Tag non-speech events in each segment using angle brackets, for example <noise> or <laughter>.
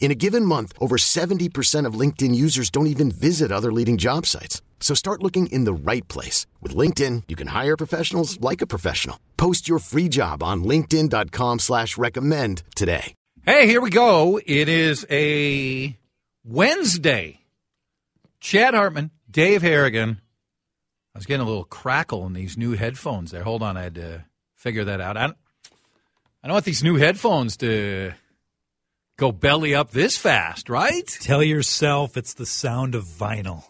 In a given month, over 70% of LinkedIn users don't even visit other leading job sites. So start looking in the right place. With LinkedIn, you can hire professionals like a professional. Post your free job on linkedin.com slash recommend today. Hey, here we go. It is a Wednesday. Chad Hartman, Dave Harrigan. I was getting a little crackle in these new headphones there. Hold on, I had to figure that out. I don't, I don't want these new headphones to go belly up this fast, right? Tell yourself it's the sound of vinyl.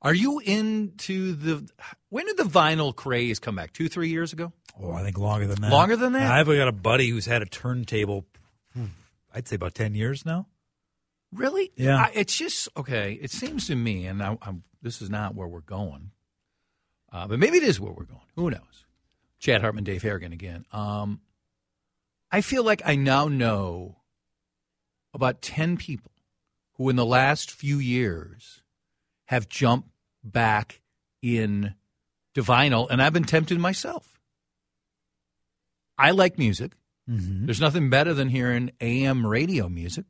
Are you into the. When did the vinyl craze come back? Two, three years ago? Oh, I think longer than that. Longer than that? I've got a buddy who's had a turntable, hmm, I'd say about 10 years now. Really? Yeah. I, it's just okay. It seems to me, and I, I'm, this is not where we're going, uh, but maybe it is where we're going. Who knows? Chad Hartman, Dave Harrigan again. Um, I feel like I now know about ten people who, in the last few years, have jumped back in to vinyl, and I've been tempted myself. I like music. Mm-hmm. There's nothing better than hearing AM radio music.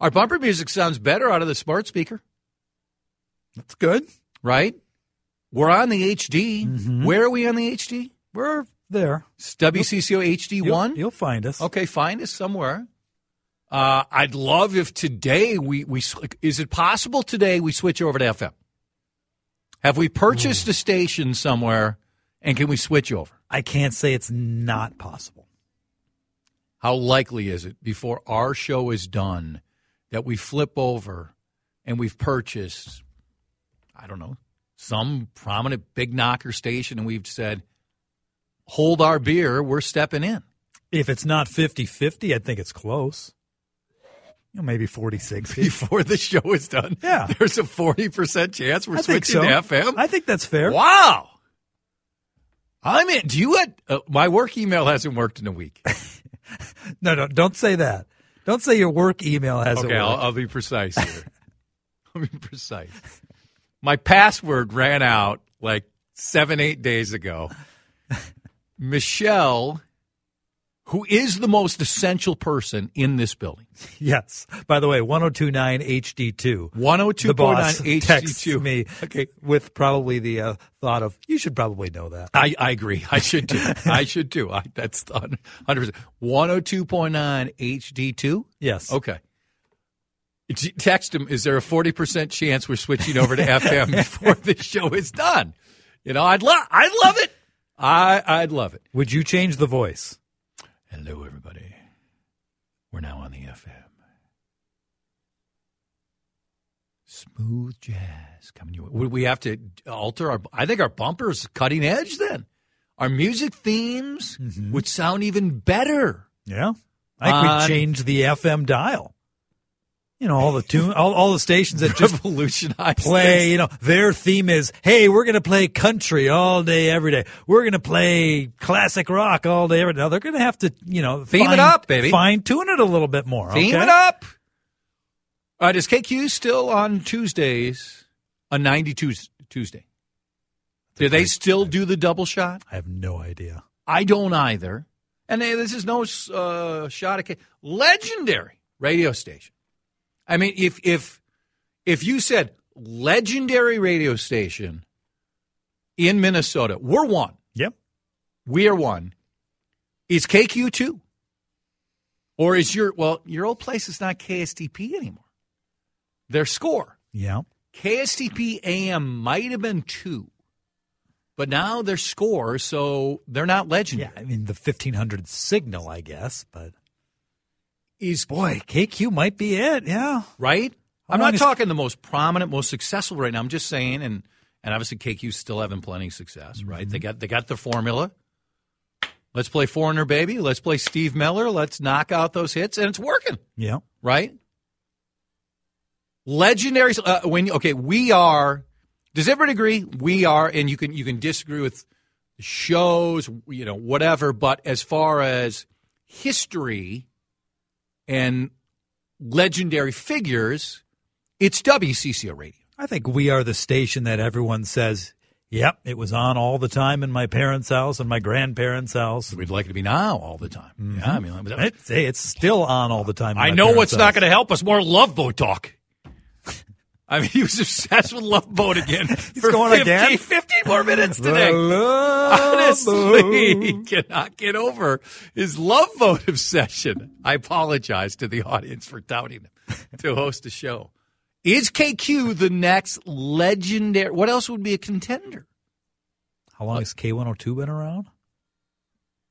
Our bumper music sounds better out of the smart speaker, That's good. right? We're on the HD. Mhm. Where are we on the HD? We're there. It's WCCO HD You'll- one. You'll find us. Okay, find us somewhere. Uh, I'd love if today we we is it possible today we switch over to FM? Have we purchased a station somewhere and can we switch over? I can't say it's not possible. How likely is it before our show is done that we flip over and we've purchased, I don't know, some prominent big knocker station and we've said, hold our beer, we're stepping in? If it's not 50 50, I think it's close. You know, maybe 46. <laughs> Before the show is done, Yeah. there's a 40% chance we're I switching so. to FM. I think that's fair. Wow. I'm in. Do you what? Uh, my work email hasn't worked in a week. <laughs> No, no, don't say that. Don't say your work email hasn't Okay, it. I'll, I'll be precise here. <laughs> I'll be precise. My password ran out like seven, eight days ago. Michelle, who is the most essential person in this building, Yes. By the way, 1029 HD2. 102.9 The boss texts HD2. me Okay. with probably the uh, thought of, you should probably know that. I, I agree. I should too. <laughs> I should too. I, that's 100%. 102.9 HD2. Yes. Okay. Text him. Is there a forty percent chance we're switching over to FM <laughs> before the show is done? You know, I'd love. I'd love it. I I'd love it. Would you change the voice? Hello, everybody. We're now on the FM. Smooth jazz coming your way. Would we have to alter our? I think our bumper's cutting edge. Then our music themes mm-hmm. would sound even better. Yeah. I think we'd change the FM dial. You know, all the tune, <laughs> all, all the stations that just Revolutionize. play, things. you know, their theme is, hey, we're going to play country all day, every day. We're going to play classic rock all day, every day. Now, they're going to have to, you know, Theme it fine- up, baby. Fine tune it a little bit more. Theme okay? it up. All right, is KQ still on Tuesdays? A 92 Tuesday. Do they still do the double shot? I have no idea. I don't either. And hey, this is no uh, shot at K. Legendary radio station. I mean, if if if you said legendary radio station in Minnesota, we're one. Yep. We are one. Is KQ two? Or is your well, your old place is not KSTP anymore. Their score. Yeah. KSTP AM might have been two, but now they're scores, so they're not legendary. Yeah, legendary. I mean the 1500 signal, I guess, but Is boy, KQ might be it. Yeah. right? How I'm not is- talking the most prominent, most successful right now. I'm just saying, and and obviously KQ's still having plenty of success, right? They got they got the formula. Let's play Foreigner Baby. Let's play Steve Miller. Let's knock out those hits, and it's working, Yeah. right? Legendary. Uh, when okay, we are. Does everybody agree? We are, and you can you can disagree with shows, you know, whatever. But as far as history and legendary figures, it's WCCO radio. I think we are the station that everyone says, "Yep, it was on all the time in my parents' house and my grandparents' house." We'd like it to be now all the time. Mm-hmm. Yeah, I mean, It, hey, it's still on all the time. I know what's not going to help us more Love Boat talk. I mean, he was obsessed with Love Boat again. <laughs> He's for going 50, again? 50 more minutes today. Honestly, he cannot get over his Love Boat obsession. I apologize to the audience for doubting him to host a show. Is KQ the next legendary? What else would be a contender? How long has K102 been around?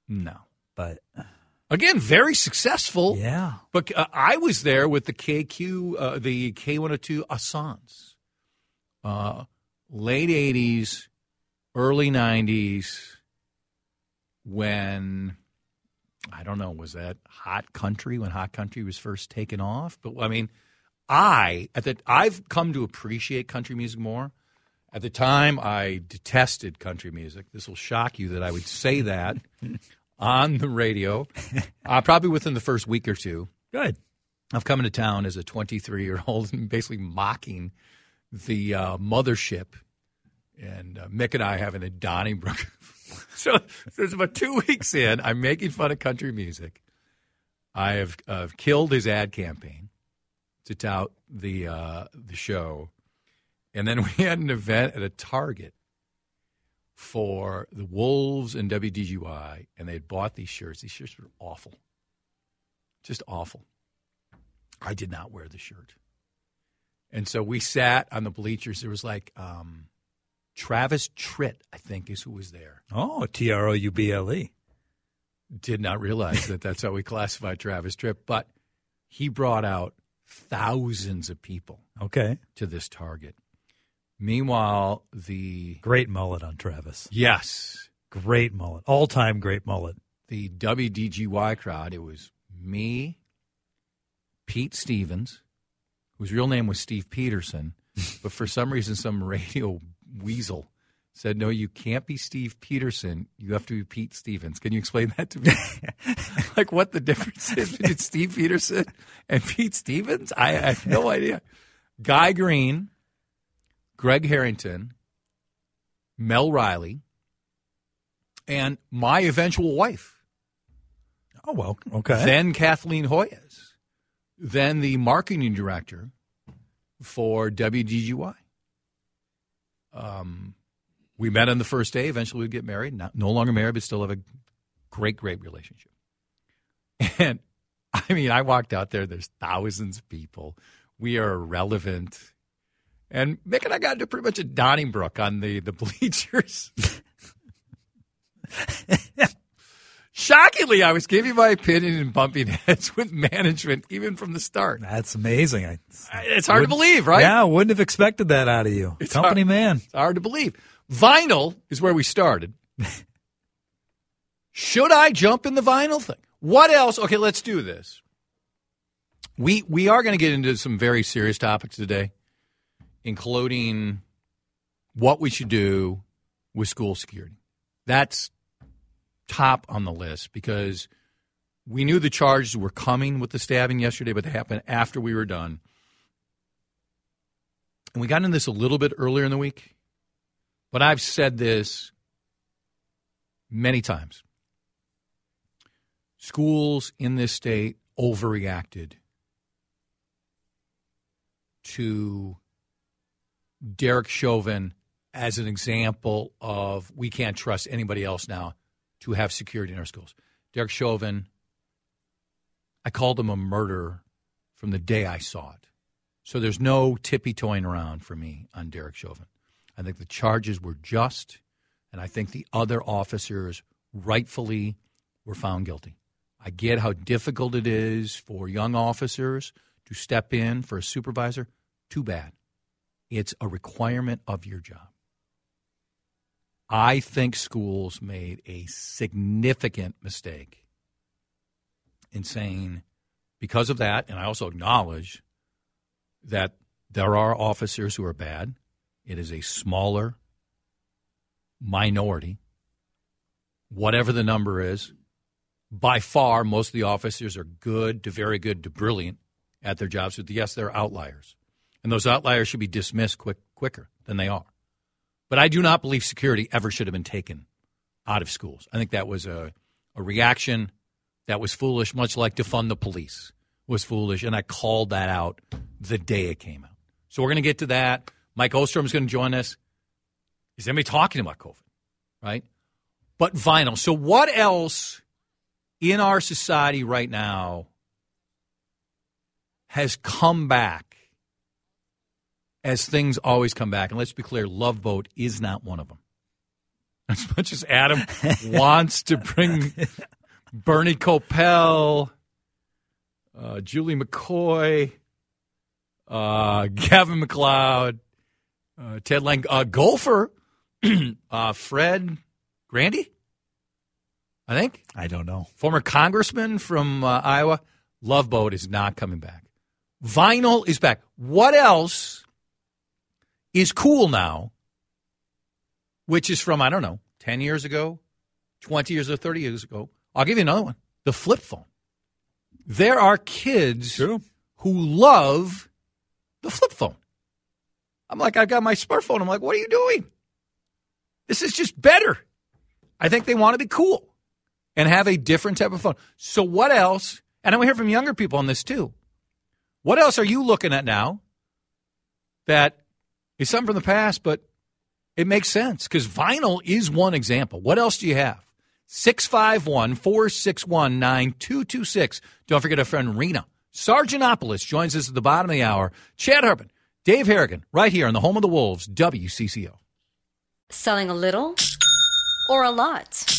No. But uh, Again, very successful. yeah, But uh, I was there with the KQ, uh, the K102 Assance. Uh, late 80s, early 90s, when, I don't know, was that Hot Country, when Hot Country was first taken off? But I mean, I, at the, I've come to appreciate country music more. At the time, I detested country music. This will shock you that I would say that <laughs> on the radio, <laughs> uh, probably within the first week or two good. I've come into town as a 23 year old and basically mocking the uh, mothership. And uh, Mick and I having a Donnybrook. <laughs> so, so it's about two weeks in. I'm making fun of country music. I have uh, killed his ad campaign to tout the uh, the show, and then <laughs> we had an event at a Target for the Wolves and WDGY, and they had bought these shirts. These shirts were awful, just awful. I did not wear the shirt. And so we sat on the bleachers. There was like um, Travis Tritt, I think, is who was there. Oh, T R O U B L E. Did not realize that that's how we classified Travis Tritt, but he brought out thousands of people Okay, to this target. Meanwhile, the great mullet on Travis. yes, Great mullet, all time great mullet. the WDGY crowd, it was me, Pete Stevens, whose real name was Steve Peterson, <laughs> but for some reason, some radio weasel said, No, you can't be Steve Peterson. You have to be Pete Stevens. Can you explain that to me? <laughs> like what the difference is between Steve Peterson and Pete Stevens? I, I have no idea. Guy Green, Greg Harrington, Mel Riley, and my eventual wife. Oh well, okay. Then Kathleen Hoyas. Then the marketing director for WDGY. Um, we met on the first day. Eventually, we'd get married. Not, no longer married, but still have a great, great relationship. <laughs> And I mean, I walked out there. There's thousands of people. We are irrelevant. And Mick and I got into pretty much a Donnybrook on the, the <laughs> bleachers. Shockingly, I was giving my opinion and bumping heads <laughs> with management even from the start. That's amazing. I, It's hard to believe, right? Yeah, I wouldn't have expected that out of you, It's company hard- man. It's hard to believe. Vinyl is where we started. <laughs> Should I jump in the vinyl thing? What else? Okay, let's do this. We we are going to get into some very serious topics today, including what we should do with school security. That's top on the list because we knew the charges were coming with the stabbing yesterday, but they happened after we were done. And we got into this a little bit earlier in the week, but I've said this many times. Schools in this state overreacted to Derek Chauvin as an example of we can't trust anybody else now to have security in our schools. Derek Chauvin, I called him a murderer from the day I saw it. So there's no tippy toeing around for me on Derek Chauvin. I think the charges were just. And I think the other officers rightfully were found guilty. I get how difficult it is for young officers to step in for a supervisor. Too bad. It's a requirement of your job. I think schools made a significant mistake in saying, because of that, and I also acknowledge that there are officers who are bad. It is a smaller minority, whatever the number is. By far, most of the officers are good to very good to brilliant at their jobs. But yes, they're outliers. And those outliers should be dismissed quick, quicker than they are. But I do not believe security ever should have been taken out of schools. I think that was a, a reaction that was foolish, much like defund the police was foolish. And I called that out the day it came out. So we're going to get to that. Mike Ostrom is going to join us. Is anybody talking about COVID? Right? But vinyl. So what else in our society right now has come back as things always come back. And let's be clear, Love Boat is not one of them. <laughs> As much as Adam <laughs> wants to bring Bernie Kopell, uh, Julie McCoy, uh, Gavin MacLeod, uh, Ted Lang, uh, golfer, <clears throat> uh, Fred Grandy, I think. I don't know. Former congressman from uh, Iowa. Love Boat is not coming back. Vinyl is back. What else is cool now, which is from, I don't know, 10 years ago, 20 years or 30 years ago? I'll give you another one the flip phone. There are kids True. who love the flip phone. I'm like, I've got my smartphone. I'm like, what are you doing? This is just better. I think they want to be cool and have a different type of phone. So, what else? And I hear from younger people on this too. What else are you looking at now that is something from the past, but it makes sense? Because vinyl is one example. What else do you have? 651 461 9226. Don't forget our friend Rena. Sarigianopoulos joins us at the bottom of the hour. Chad Hartman, Dave Harrigan, right here on the home of the Wolves, WCCO. Selling a little or a lot?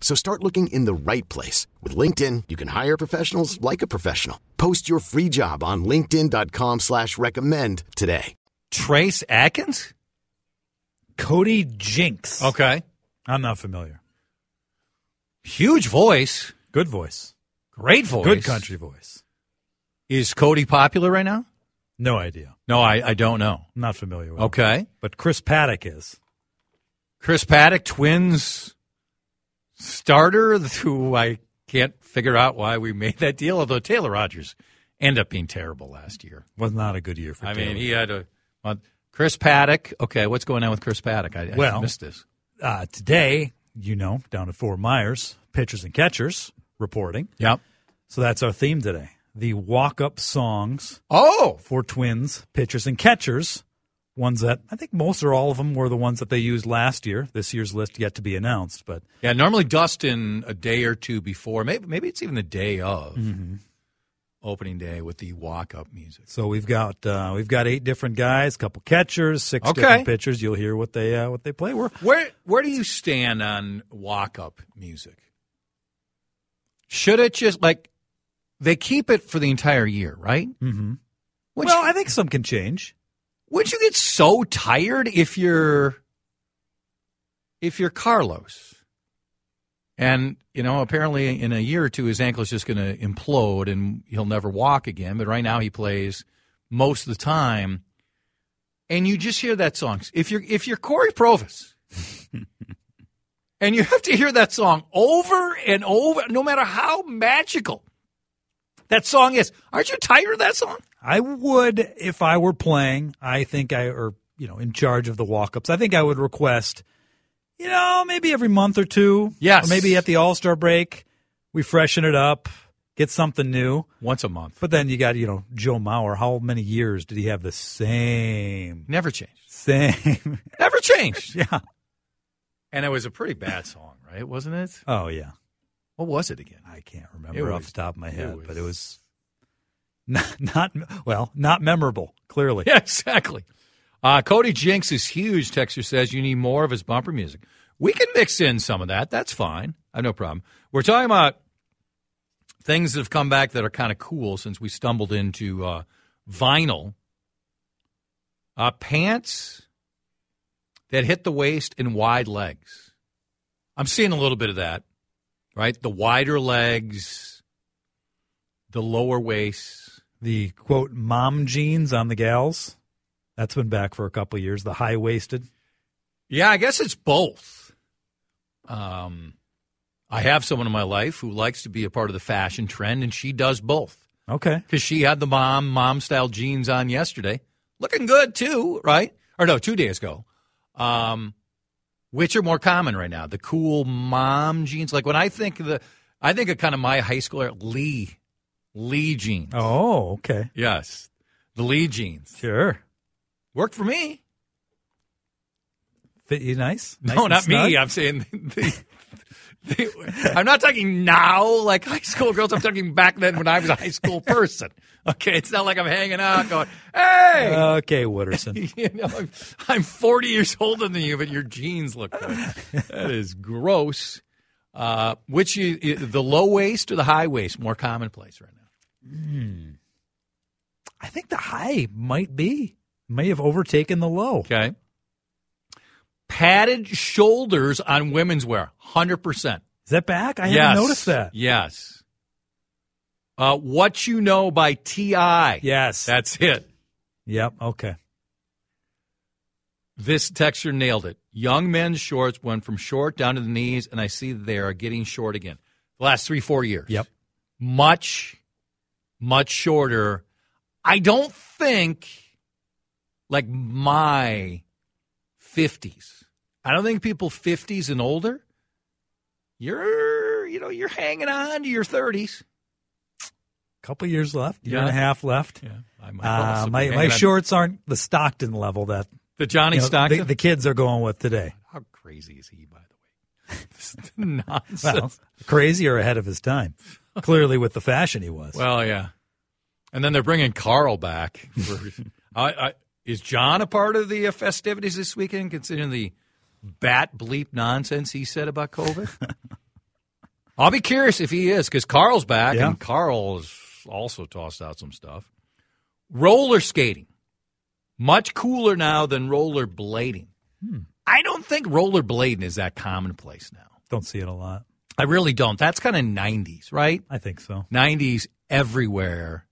So start looking in the right place. With LinkedIn, you can hire professionals like a professional. Post your free job on linkedin.com slash recommend today. Trace Atkins? Cody Jinks. Okay. I'm not familiar. Huge voice. Good voice. Great voice. Good country voice. Is Cody popular right now? No idea. No, I, I don't know. I'm not familiar with him. Okay. But Chris Paddack is. Chris Paddack, Twins starter, <laughs> who I can't figure out why we made that deal, although Taylor Rogers ended up being terrible last year. Was not a good year for I Taylor. mean, he had a. Well, Chris Paddack. Okay, what's going on with Chris Paddack? I, I Well- missed this. uh, today, you know, down at Fort Myers, pitchers and catchers reporting. Yep. So that's our theme today. The walk up songs Oh, for twins, pitchers and catchers. Ones that I think most or all of them were the ones that they used last year. This year's list yet to be announced, but yeah. Normally, Dustin a day or two before, maybe maybe it's even the day of opening day with the walk up music. so we've got uh, we've got eight different guys, a couple catchers, six Okay. different pitchers. You'll hear what they uh, what they play. We're Where where do you stand on walk up music? Should it just like they keep it for the entire year, right? mm-hmm. Would well, I think some can change. Would you get so tired if you're if you're Carlos? And you know, apparently in a year or two, his ankle is just going to implode and he'll never walk again. But right now, he plays most of the time, and you just hear that song. If you're if you're Cory Provus, <laughs> and you have to hear that song over and over, no matter how magical that song is, aren't you tired of that song? I would if I were playing. I think I or you know in charge of the walk ups. I think I would request, you know, maybe every month or two. Yes. Or maybe at the All Star break, we freshen it up, get something new. Once a month, But then you got you know Joe Mauer. How many years did he have the same never changed, same? never changed. <laughs> yeah. And it was a pretty bad song, right? Wasn't it? Oh yeah. What was it again? I can't remember It off the top of my it head, was- but it was not, not well, not memorable. Clearly. <laughs> Yeah, exactly. Uh, Cody Jinks is huge. Texter says you need more of his bumper music. We can mix in some of that. That's fine. I have no problem. We're talking about things that have come back that are kind of cool since we stumbled into uh, vinyl. Uh, pants that hit the waist and wide legs. I'm seeing a little bit of that, right? The wider legs, the lower waist. the quote mom jeans on the gals. That's been back for a couple of years. The high waisted. Yeah, I guess it's both. Um, I have someone in my life who likes to be a part of the fashion trend, and she does both Okay. because she had the mom mom style jeans on yesterday, looking good too, right? Or no, two days ago. Um, which are more common right now? The cool mom jeans. Like when I think the, I think of kind of my high schooler Lee, Lee jeans. Oh, okay. yes, the Lee jeans Sure. worked for me. Fit you nice? Nice No, not snug? me. I'm saying <laughs> the, the, I'm not talking now like high school girls. I'm talking back then when I was a high school person. <laughs> Okay, it's not like I'm hanging out going, <laughs> "Hey, Okay, Wooderson. <laughs> you know, I'm, I'm 40 years older than you, but your jeans look good." that is gross. Uh, which you, the low waist or the high waist more commonplace right now? I think the high might be may have overtaken the low. Okay. Padded shoulders on women's wear, hundred percent. Is that back? I yes. haven't noticed that. Yes. Uh, what you know by Ti. Yes. That's it. yep. Okay. This texture nailed it. Young men's shorts went from short down to the knees, and I see they are getting short again. The last three, four years. Yep. Much, much shorter. I don't think like my 50s. I don't think people 50s and older, you're, you know, you're hanging on to your 30s. Couple years left. Year Yeah. and a half left. Yeah. I might Uh, my my shorts aren't the Stockton level that The Johnny you know, Stockton? the, the kids are going with today. How crazy is he, by the way? This <laughs> is Nonsense. Well, crazy or ahead of his time. Clearly, with the fashion he was. Well, yeah. And then they're bringing Karl back. For, <laughs> I, I, is John a part of the uh, festivities this weekend, considering the bat bleep nonsense he said about COVID? <laughs> I'll be curious if he is, because Karl's back, Yeah. and Karl has also tossed out some stuff. Roller skating. Much cooler now than roller blading. Hmm. I don't think rollerblading is that commonplace now. Don't see it a lot. I really don't. That's kind of 90s, right? I think so. 90s everywhere.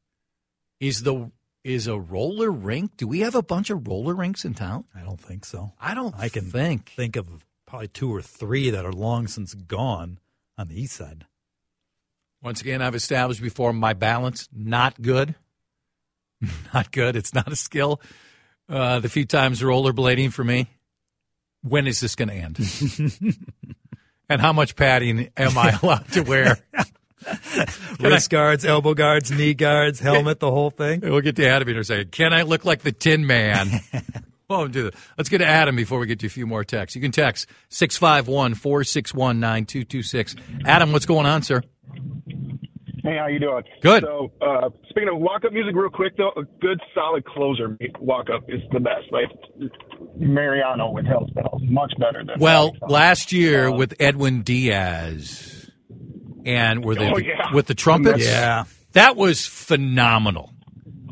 Is the is a roller rink? Do we have a bunch of roller rinks in town? I don't think so. I don't I can think. think of probably two or three that are long since gone on the east side. Once again, I've established before my balance not good. <laughs> not good. It's not a skill. Uh, the few times rollerblading for me. When is this going to end? <laughs> and how much padding am I <laughs> allowed to wear? Wrist guards, elbow guards, knee guards, helmet, the whole thing. We'll get to Adam in a second. Can I look like the Tin Man? well, do that. Let's get to Adam before we get to a few more texts. You can text 651 461 9226. Adam, what's going on, sir? Hey, how you doing? Good. So, uh, speaking of walk-up music, real quick though, a good solid closer walk-up is the best. Like Mariano with Hell's Bells, much better than. Well, last year Uh, with Edwin Diaz and were they Oh, yeah. with the trumpets? Yeah. That was phenomenal.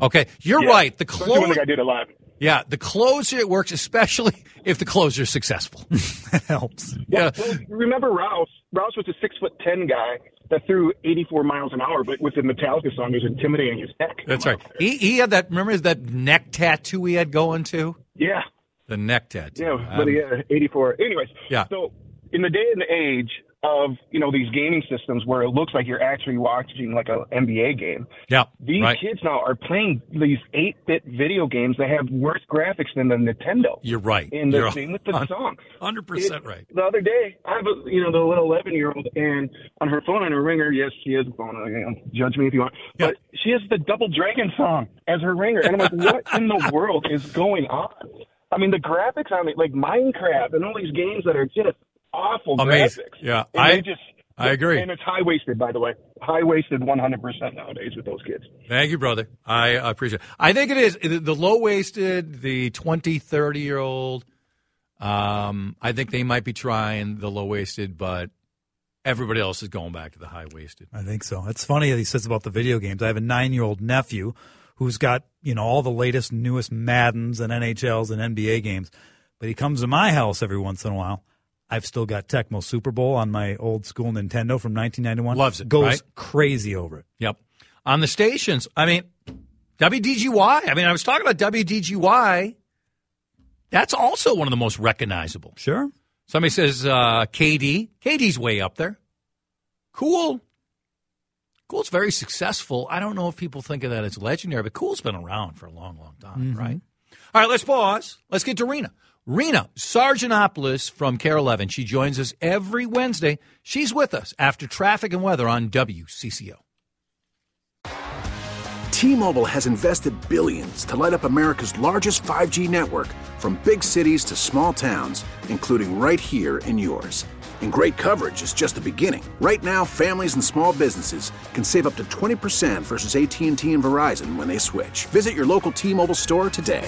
Okay, you're yeah. right. The Especially when close, did a live. Yeah, the closer it works, especially <laughs> if the closer is successful. <laughs> It helps. yeah, Well, remember Rouse? Rouse was a six foot ten guy that threw 84 miles an hour, but with the Metallica song, it was intimidating as heck. that's right. He he had that. Remember that neck tattoo he had going to Yeah, the neck tattoo. yeah, but Um, yeah, 84. Anyways, Yeah. So in the day and the age of you know these gaming systems where it looks like you're actually watching like a NBA game. yeah, These right. kids now are playing these 8-bit video games that have worse graphics than the Nintendo. You're right. And the same with the song. Hundred percent right. The other day, I have a you know the little 11 year old, and on her phone on her ringer, yes, she has a phone. You know, judge me if you want, Yeah. but she has the Double Dragon song as her ringer, and I'm like, what <laughs> in the world is going on? I mean, the graphics on it, like Minecraft and all these games that are just awful Amazing. graphics. Yeah, And I- they just. I agree. And it's high waisted, by the way. High waisted 100% nowadays with those kids. Thank you, brother. I appreciate it. I think it is the low waisted, the 20, 30 year old. Um, I think they might be trying the low waisted, but everybody else is going back to the high waisted. I think so. It's funny that he says about the video games. I have a nine year old nephew who's got, you know, all the latest, newest Maddens and NHLs and NBA games. But he comes to my house every once in a while. I've still got Tecmo Super Bowl on my old school Nintendo from 1991. Loves it, Goes right? crazy over it. Yep. On the stations, I mean, WDGY. I mean, I was talking about WDGY. That's also one of the most recognizable. Sure. Somebody says uh, KD. KD's way up there. Cool. Cool's very successful. I don't know if people think of that as legendary, but Cool's been around for a long, long time, right? All right, let's pause. Let's get to Rena. Rena Sarigianopoulos from KARE 11. She joins us every Wednesday. She's with us after traffic and weather on WCCO. T-Mobile has invested billions to light up America's largest 5G network from big cities to small towns, including right here in yours. And great coverage is just the beginning. Right now, families and small businesses can save up to 20% versus AT&T and Verizon when they switch. Visit your local T-Mobile store today.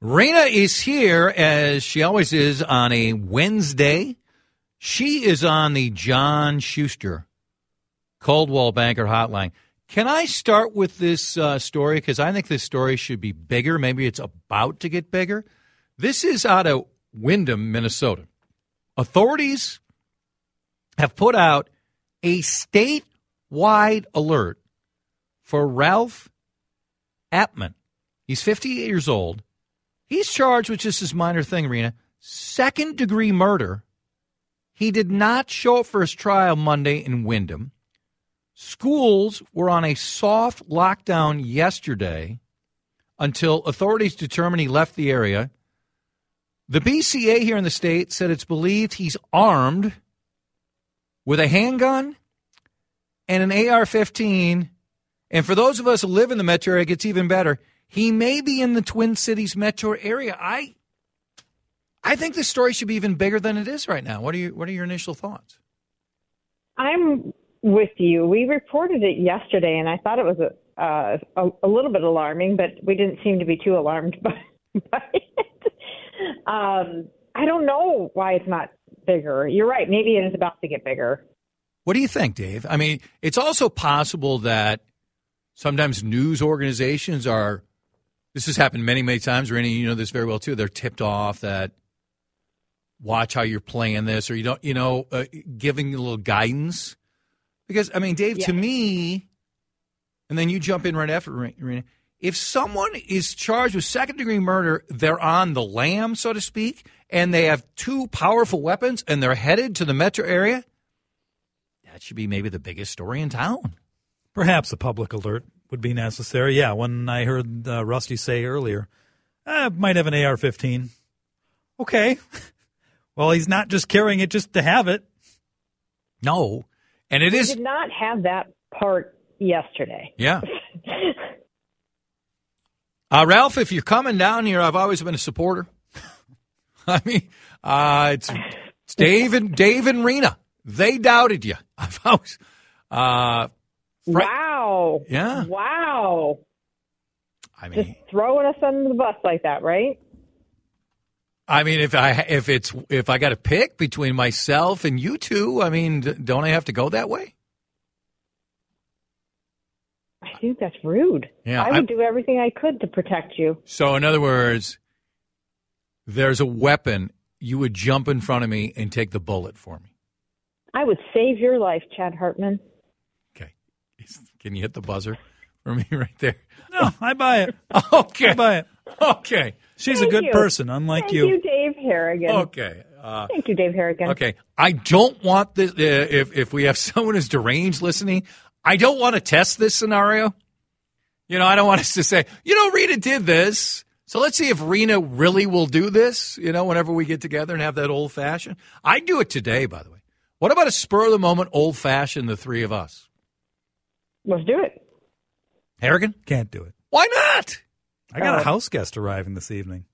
Rena is here as she always is on a Wednesday. She is on the John Schuster Coldwell Banker Hotline. Can I start with this uh, story? Because I think this story should be bigger. Maybe it's about to get bigger. This is out of Windom, Minnesota. Authorities have put out a statewide alert for Ralph Appman. He's 58 years old. He's charged with just this minor thing, Rena. Second degree murder. He did not show up for his trial Monday in Windom. Schools were on a soft lockdown yesterday until authorities determined he left the area. The BCA here in the state said it's believed he's armed with a handgun and an AR 15. And for those of us who live in the metro area, it gets even better. He may be in the Twin Cities metro area. I I think this story should be even bigger than it is right now. What are you what are your initial thoughts? I'm with you. We reported it yesterday, and I thought it was a, uh, a, a little bit alarming, but we didn't seem to be too alarmed by, <laughs> by it. Um, I don't know why it's not bigger. You're right. Maybe it is about to get bigger. What do you think, Dave? I mean, it's also possible that sometimes news organizations are. This has happened many, many times. Randy, you know this very well too. They're tipped off that watch how you're playing this, or you don't, you know, uh, giving a little guidance. Because I mean, Dave, Yeah. to me, and then you jump in right after Rena. If someone is charged with second degree murder, they're on the lam, so to speak, and they have two powerful weapons, and they're headed to the metro area. That should be maybe the biggest story in town. Perhaps a public alert would be necessary. Yeah, when I heard uh, Rusty say earlier, I might have an AR 15. Okay. <laughs> well, he's not just carrying it just to have it. No, and it we is did not have that part yesterday. yeah. <laughs> Uh, Ralph, if you're coming down here, I've always been a supporter. <laughs> I mean, uh, it's, it's Dave and Dave and Rena. They doubted you. I've always, uh, Right. Wow. Yeah. Wow. I Just mean, throwing us under the bus like that, right? I mean, if I if it's if I got to pick between myself and you two, I mean, don't I have to go that way? I think that's rude. Yeah, I would I'm- do everything I could to protect you. So, in other words, there's a weapon. You would jump in front of me and take the bullet for me. I would save your life, Chad Hartman. Okay. Can you hit the buzzer for me <laughs> right there? No, I buy it. <laughs> Okay. I buy it. Okay. She's Thank a good you. person, unlike Thank you. you, Dave Harrigan. Okay. Uh, Thank you, Dave Harrigan. okay. I don't want this. Uh, if if we have <laughs> someone who's deranged listening, I don't want to test this scenario. You know, I don't want us to say, you know, Rena did this. So let's see if Rena really will do this, you know, whenever we get together and have that old fashioned. I do it today, by the way. What about a spur of the moment old fashioned, the three of us? Let's do it. Harrigan? Can't do it. Why not? I got Uh, a house guest arriving this evening.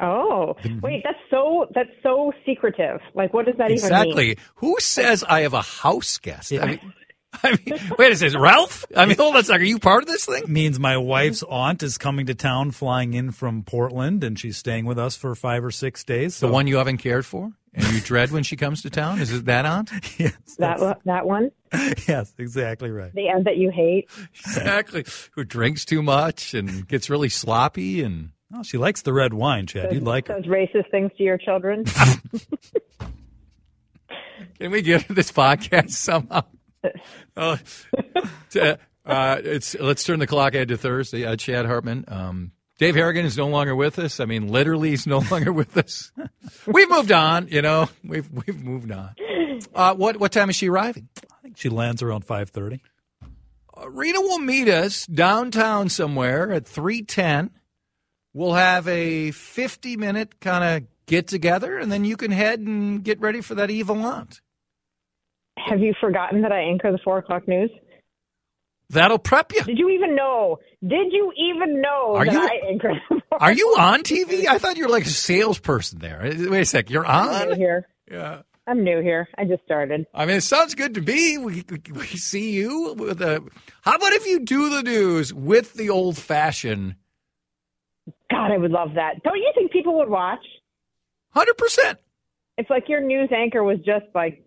Oh, Mm-hmm. wait, that's so that's so secretive. Like, what does that even mean? Exactly. Who says I have a house guest? I mean, <laughs> I mean, wait a second, Ralph? I mean, hold on a second. Are you part of this thing? means my wife's aunt is coming to town, flying in from Portland, and she's staying with us for five or six days. The one you haven't cared for and you dread when she comes to town? Is it that aunt? <laughs> yes, That one- that one, <laughs> yes, exactly right. the end that you hate. Exactly. Who drinks too much and gets really sloppy and Oh, she likes the red wine, Chad. You'd like her. Says racist things to your children. <laughs> Can we get to this podcast somehow? Oh, t- uh, it's let's turn the clock ahead to Thursday. Uh, Chad Hartman, um, Dave Harrigan is no longer with us. I mean, literally, he's no <laughs> longer with us. We've moved on. You know, we've we've moved on. Uh, what what time is she arriving? I think she lands around five thirty. Uh, Rena will meet us downtown somewhere at three ten. We'll have a fifty minute kind of get together, and then you can head and get ready for that evil aunt. Have you forgotten that I anchor the four o'clock news? That'll prep you. Did you even know? Did you even know Are that you- I the <laughs> Are you on TV? I thought you were like a salesperson there. Wait a sec, you're I'm new on? here. Yeah. I'm new here. I just started. I mean, it sounds good to me. We, we, we see you with a. How about if you do the news with the old fashioned? God, I would love that. Don't you think people would watch? Hundred percent. It's like your news anchor was just like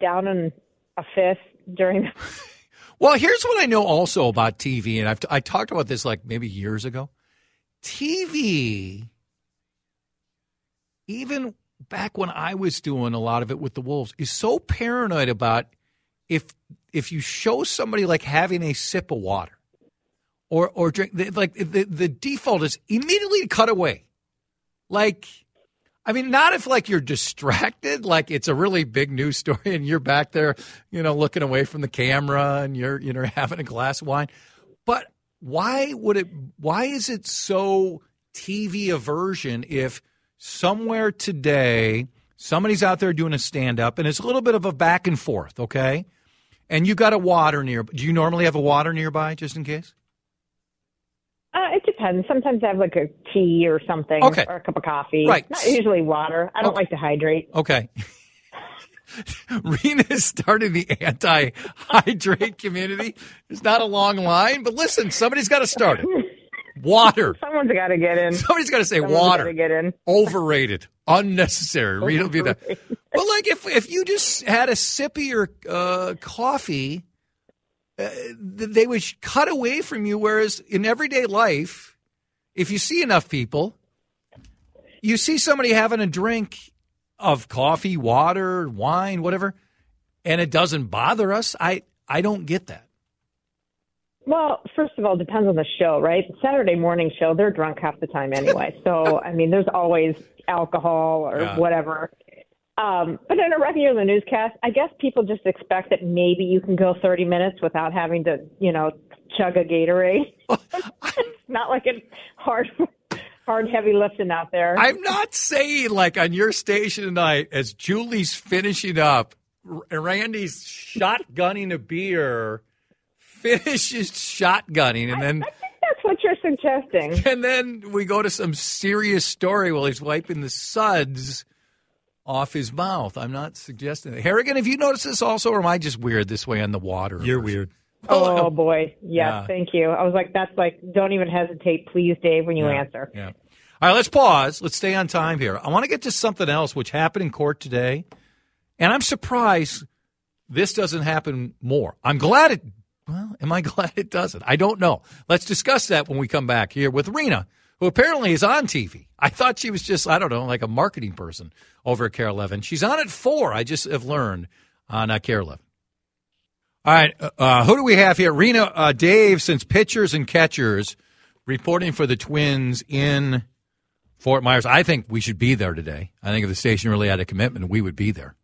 down in a fifth during. The- <laughs> Well, here's what I know also about TV, and I've I talked about this like maybe years ago. TV, even back when I was doing a lot of it with the Wolves, is so paranoid about if if you show somebody like having a sip of water or or drink like the the default is immediately to cut away. Like I mean, not if like you're distracted, like it's a really big news story and you're back there, you know, looking away from the camera and you're you know <laughs> having a glass of wine. But why would it? Why is it so TV aversion if somewhere today Somebody's out there doing a stand up, and it's a little bit of a back and forth, okay? And you got a water near. Do you normally have a water nearby just in case? Uh, it depends. Sometimes I have like a tea or something, Okay. or a cup of coffee. Right. Not usually water. I don't like to hydrate. Okay. <laughs> Rena started the anti hydrate community. It's not a long line, but listen, somebody's got to start it. Water. <laughs> Someone's got to get in. Somebody's got to say Someone's water. get in. Overrated. Unnecessary. Rena will be the. Well, like if if you just had a sip of your uh, coffee, uh, they would cut away from you. Whereas in everyday life, if you see enough people, you see somebody having a drink of coffee, water, wine, whatever, and it doesn't bother us. I I don't get that. Well, first of all, it depends on the show, right? Saturday morning show, they're drunk half the time anyway. <laughs> So, I mean, there's always alcohol or Yeah. whatever. Um, but in a regular newscast, I guess people just expect that maybe you can go 30 minutes without having to, you know, chug a Gatorade. <laughs> <laughs> it's not like it's hard, hard, heavy lifting out there. I'm not saying like on your station tonight as Julie's finishing up, Randy's shotgunning a beer, finishes shotgunning, and then I, I That's what you're suggesting. <laughs> and then we go to some serious story while he's wiping the suds off his mouth. I'm not suggesting that. Harrigan, have you noticed this also, or am I just weird this way on the water? You're weird. Oh, oh, oh, oh. boy, yes, Yeah. thank you. I was like, that's like, don't even hesitate, please, Dave, when you Yeah, answer. Yeah. All right, let's pause. Let's stay on time here. I want to get to something else which happened in court today, and I'm surprised this doesn't happen more. I'm glad it. Well, am I <laughs> glad it doesn't? I don't know. Let's discuss that when we come back here with Rena, who apparently is on TV. I thought she was just, I don't know, like a marketing person over at KARE 11. She's on at four. I just have learned on uh, KARE 11. All right, uh, uh, who do we have here? Rena, uh, Dave, since pitchers and catchers reporting for the Twins in Fort Myers. I think we should be there today. I think if the station really had a commitment, we would be there.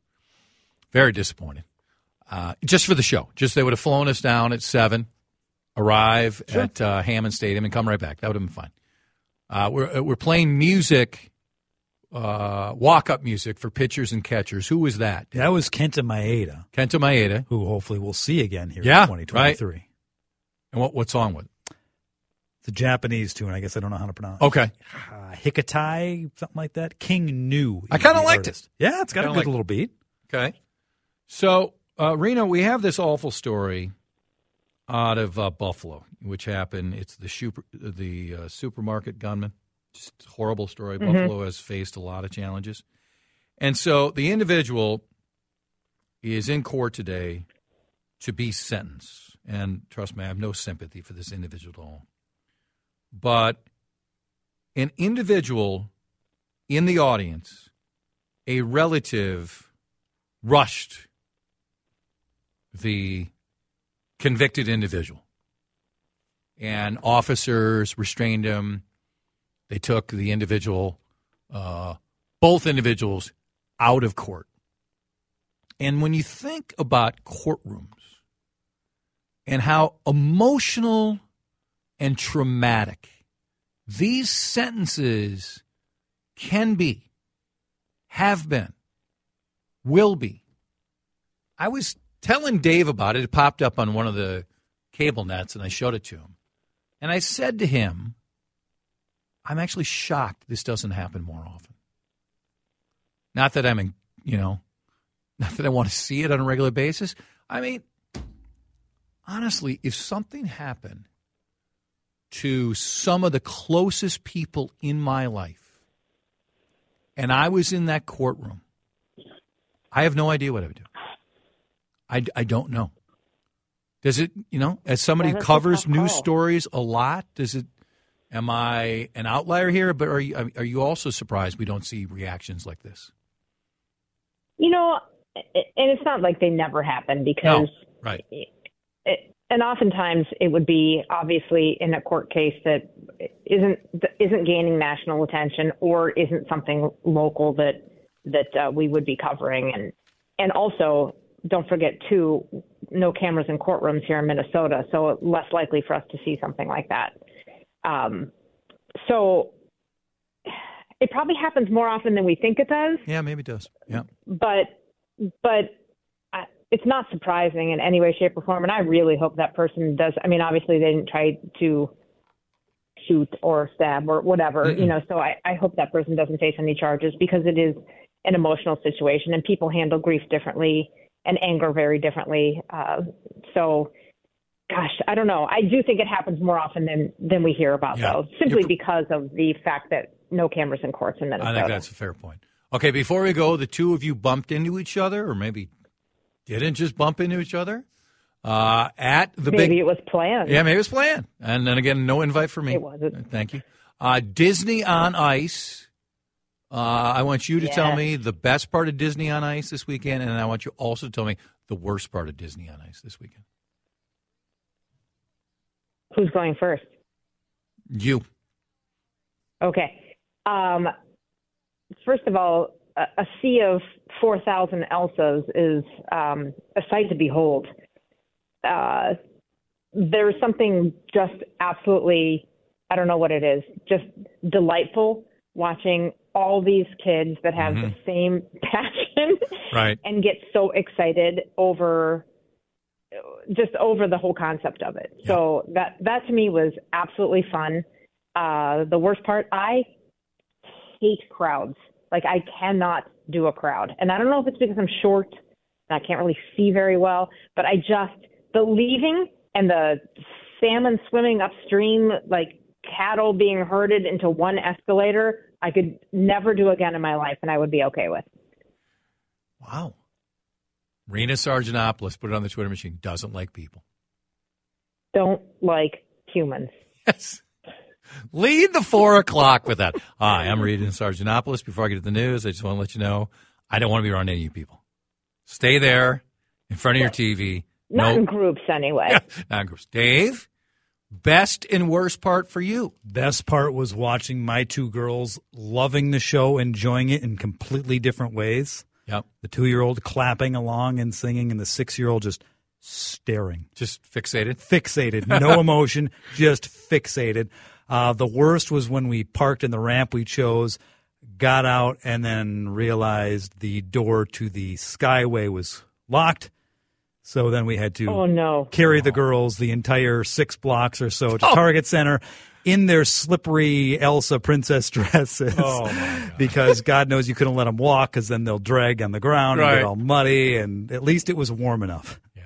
Very disappointed. Uh, just for the show. Just they would have flown us down at seven, arrive at uh, Hammond Stadium, and come right back. That would have been fine. Uh, we're uh, we're playing music, uh, walk up music for pitchers and catchers. Who was that? That was Kenta Maeda, Kenta Maeda. who hopefully we'll see again here Yeah, in 2023. And what what song was? it? It's a Japanese tune. I guess I don't know how to pronounce. it. Okay. uh, Hikatai, something like that. King Gnu. I kinda liked artist. Yeah, it's got a good liked it. little beat. Okay. So, uh, Rena, we have this awful story out of uh, Buffalo, which happened. It's the super, the uh, supermarket gunman. Just horrible story. Mhm. Buffalo has faced a lot of challenges, and so the individual is in court today to be sentenced. And trust me, I have no sympathy for this individual at all. But an individual in the audience, a relative, rushed the convicted individual. And officers restrained him. They took the individual, uh, both individuals, out of court. And when you think about courtrooms and how emotional and traumatic these sentences can be, have been, will be. I was telling Dave about it. It popped up on one of the cable nets, and I showed it to him. And I said to him, I'm actually shocked this doesn't happen more often. Not that I'm, in, you know, not that I want to see it on a regular basis. I mean, honestly, if something happened to some of the closest people in my life, and I was in that courtroom, I have no idea what I would do. I, I don't know. Does it, you know, as somebody Yeah, who covers news call. stories a lot, does it, am I an outlier here? But are you, are you also surprised we don't see reactions like this? You know, and it's not like they never happen because, Right. it, and oftentimes it would be obviously in a court case that isn't isn't gaining national attention or isn't something local that that uh, we would be covering, and and also don't forget too, no cameras in courtrooms here in Minnesota, so less likely for us to see something like that. Um, so it probably happens more often than we think it does. Yeah, maybe it does. Yeah. But but I, it's not surprising in any way, shape, or form. And I really hope that person does. I mean, obviously they didn't try to shoot or stab or whatever, Mm-mm. you know. So I, I hope that person doesn't face any charges because it is an emotional situation and people handle grief differently and anger very differently. Uh, so, gosh, I don't know. I do think it happens more often than than we hear about, Yeah. though, simply You're- because of the fact that no cameras in courts in Minnesota. I think that's a fair point. Okay, before we go, the two of you bumped into each other, or maybe didn't just bump into each other uh, at the Maybe big. it was planned. Yeah, maybe it was planned. And then again, no invite for me. It wasn't. Thank you. Uh, Disney on Ice. Uh, I want you to tell me the best part of Disney on Ice this weekend, and I want you also to tell me the worst part of Disney on Ice this weekend. Who's going first? You. Okay. Um, first of all, a, a sea of 4,000 Elsas is um, a sight to behold. Uh, there's something just absolutely, I don't know what it is, just delightful watching all these kids that have the same <laughs> passion Right. and get so excited over just over the whole concept of it. So that that to me was absolutely fun. Uh, the worst part, I hate crowds. Like I cannot do a crowd, and I don't know if it's because I'm short and I can't really see very well, but I just the leaving and the salmon swimming upstream like cattle being herded into one escalator. I could never do again in my life, and I would be okay with. Wow. Rena Sarigianopoulos, put it on the Twitter machine, doesn't like people. Don't like humans. Yes. Lead the four o'clock with that. Hi, I'm Rena Sarigianopoulos. Before I get to the news, I just want to let you know I don't want to be around any of you people. Stay there in front of your TV. Not no, in groups anyway. <laughs> not in groups. Dave, best and worst part for you. Best part was watching my two girls loving the show, enjoying it in completely different ways. Yep. The two year old clapping along and singing, and the six year old just staring. Just fixated. Fixated. No <laughs> emotion, just fixated. Uh, the worst was when we parked in the ramp we chose, got out, and then realized the door to the Skyway was locked. So then we had to Oh no. carry the girls the entire six blocks or so to Target Center in their slippery Elsa princess <laughs> dresses. because God knows you couldn't let them walk because then they'll drag on the ground and get all muddy. And at least it was warm enough. Yeah.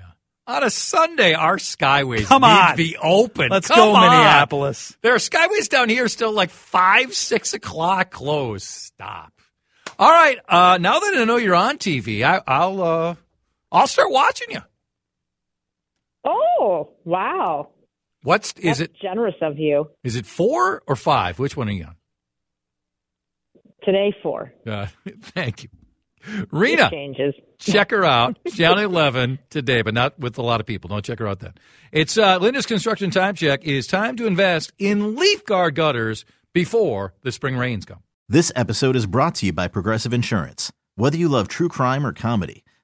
On a Sunday, our skyways Come need on. be open. Let's Come go, on. Minneapolis. There are skyways down here still like five, six o'clock closed. Stop. All right. Uh, now that I know you're on TV, I, I'll uh, I'll start watching you. Oh wow. What's is it? generous of you. Is it four or five? Which one are you on? Today four. Uh, <laughs> thank you, It Rena. changes. check her out. Channel 11 today, but not with a lot of people. Don't check her out then. It's uh, Linda's Construction Time Check. It is time to invest in leaf guard gutters before the spring rains come. This episode is brought to you by Progressive Insurance. Whether you love true crime or comedy,